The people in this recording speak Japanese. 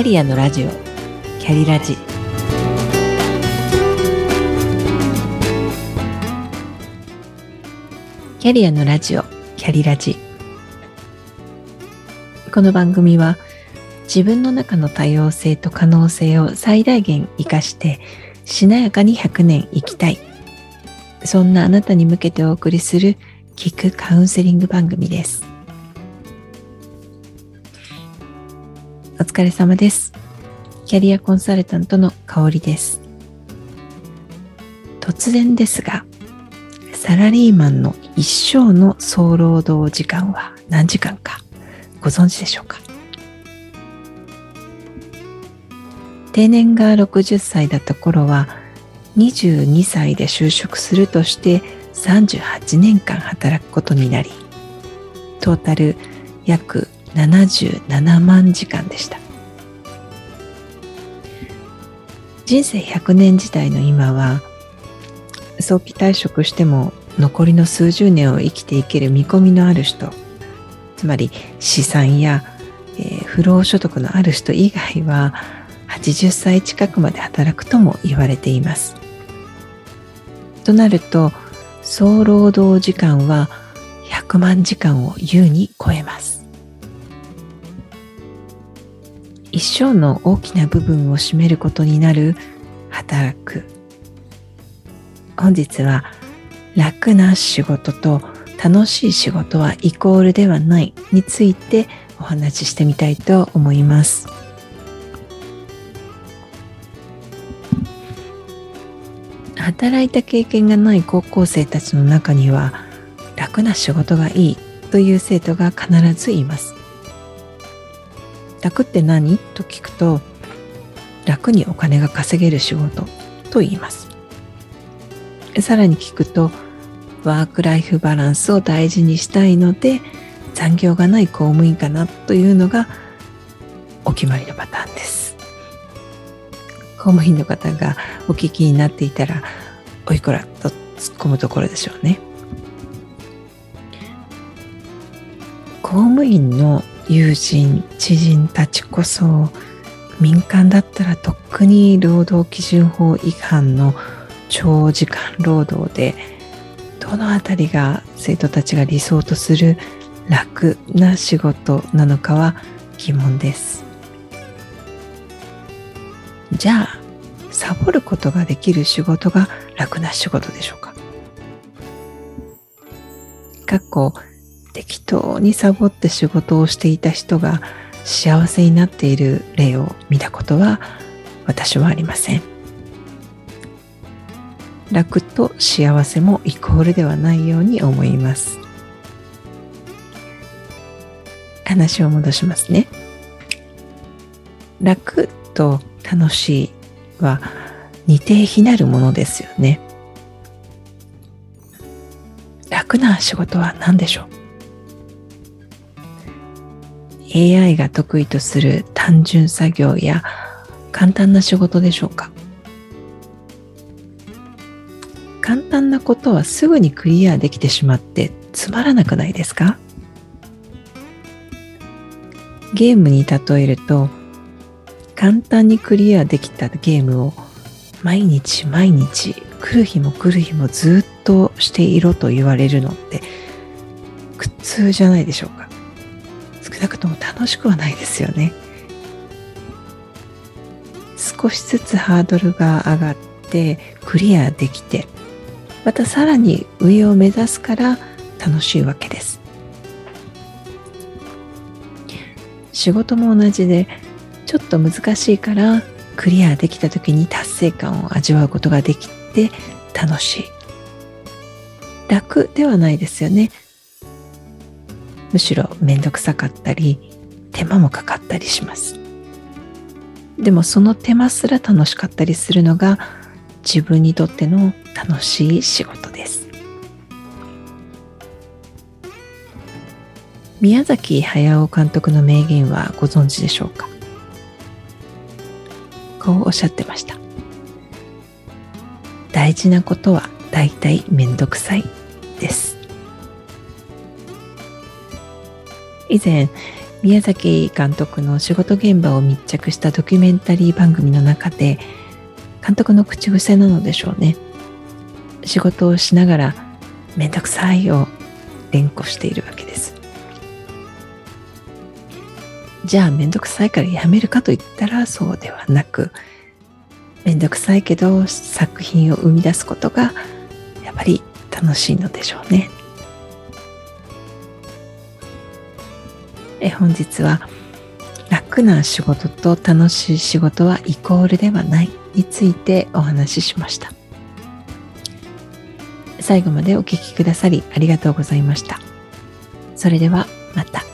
ャリアのラジオ。キャリラジ。キャリアのラジオ。キャリラジ。この番組は自分の中の多様性と可能性を最大限生かしてしなやかに100年生きたい。そんなあなたに向けてお送りする聞くカウンセリング番組です。お疲れ様です。キャリアコンサルタントの香りです。突然ですがサラリーマンの一生の総労働時間は何時間かご存知でしょうか？定年が60歳だった頃は22歳で就職するとして38年間働くことになりトータル約77万時間でした。人生100年時代の今は早期退職しても残りの数十年を生きていける見込みのある人つまり資産や、不労所得のある人以外は80歳近くまで働くとも言われています。となると総労働時間は100万時間を優に超えます。一生の大きな部分を占めることになる働く本日は楽な仕事と楽しい仕事はイコールではないについてお話ししてみたいと思います。働いた経験がない高校生たちの中には楽な仕事がいいという生徒が必ずいます。楽って何？と聞くと楽にお金が稼げる仕事と言います。さらに聞くとワークライフバランスを大事にしたいので残業がない公務員かな？というのがお決まりのパターンです。公務員の方がお聞きになっていたらおいくらと突っ込むところでしょうね。公務員の友人知人たちこそ民間だったらとっくに労働基準法違反の長時間労働でどのあたりが生徒たちが理想とする楽な仕事なのかは疑問です。じゃあサボることができる仕事が楽な仕事でしょうか？かっこ適当にサボって仕事をしていた人が幸せになっている例を見たことは私はありません。楽と幸せもイコールではないように思います。話を戻しますね。楽と楽しいは似て非なるものですよね。楽な仕事は何でしょう？?AI が得意とする単純作業や簡単な仕事でしょうか？簡単なことはすぐにクリアできてしまってつまらなくないですか？ゲームに例えると簡単にクリアできたゲームを毎日毎日来る日も来る日もずっとしていろと言われるのって苦痛じゃないでしょうか？少なくとも楽しくはないですよね。少しずつハードルが上がってクリアできてまたさらに上を目指すから楽しいわけです。仕事も同じでちょっと難しいからクリアできた時に達成感を味わうことができて楽しい。楽ではないですよね。むしろめんどくさかったり手間もかかったりします。でもその手間すら楽しかったりするのが自分にとっての楽しい仕事です。宮崎駿監督の名言はご存知でしょうか？こうおっしゃってました。大事なことはだいたいめんどくさいです。以前宮崎監督の仕事現場を密着したドキュメンタリー番組の中で監督の口癖なのでしょうね。仕事をしながらめんどくさいを連呼しているわけです。じゃあめんどくさいからやめるかといったらそうではなくめんどくさいけど作品を生み出すことがやっぱり楽しいのでしょうね。え本日は楽な仕事と楽しい仕事はイコールではないについてお話ししました。最後までお聴きくださりありがとうございました。それではまた。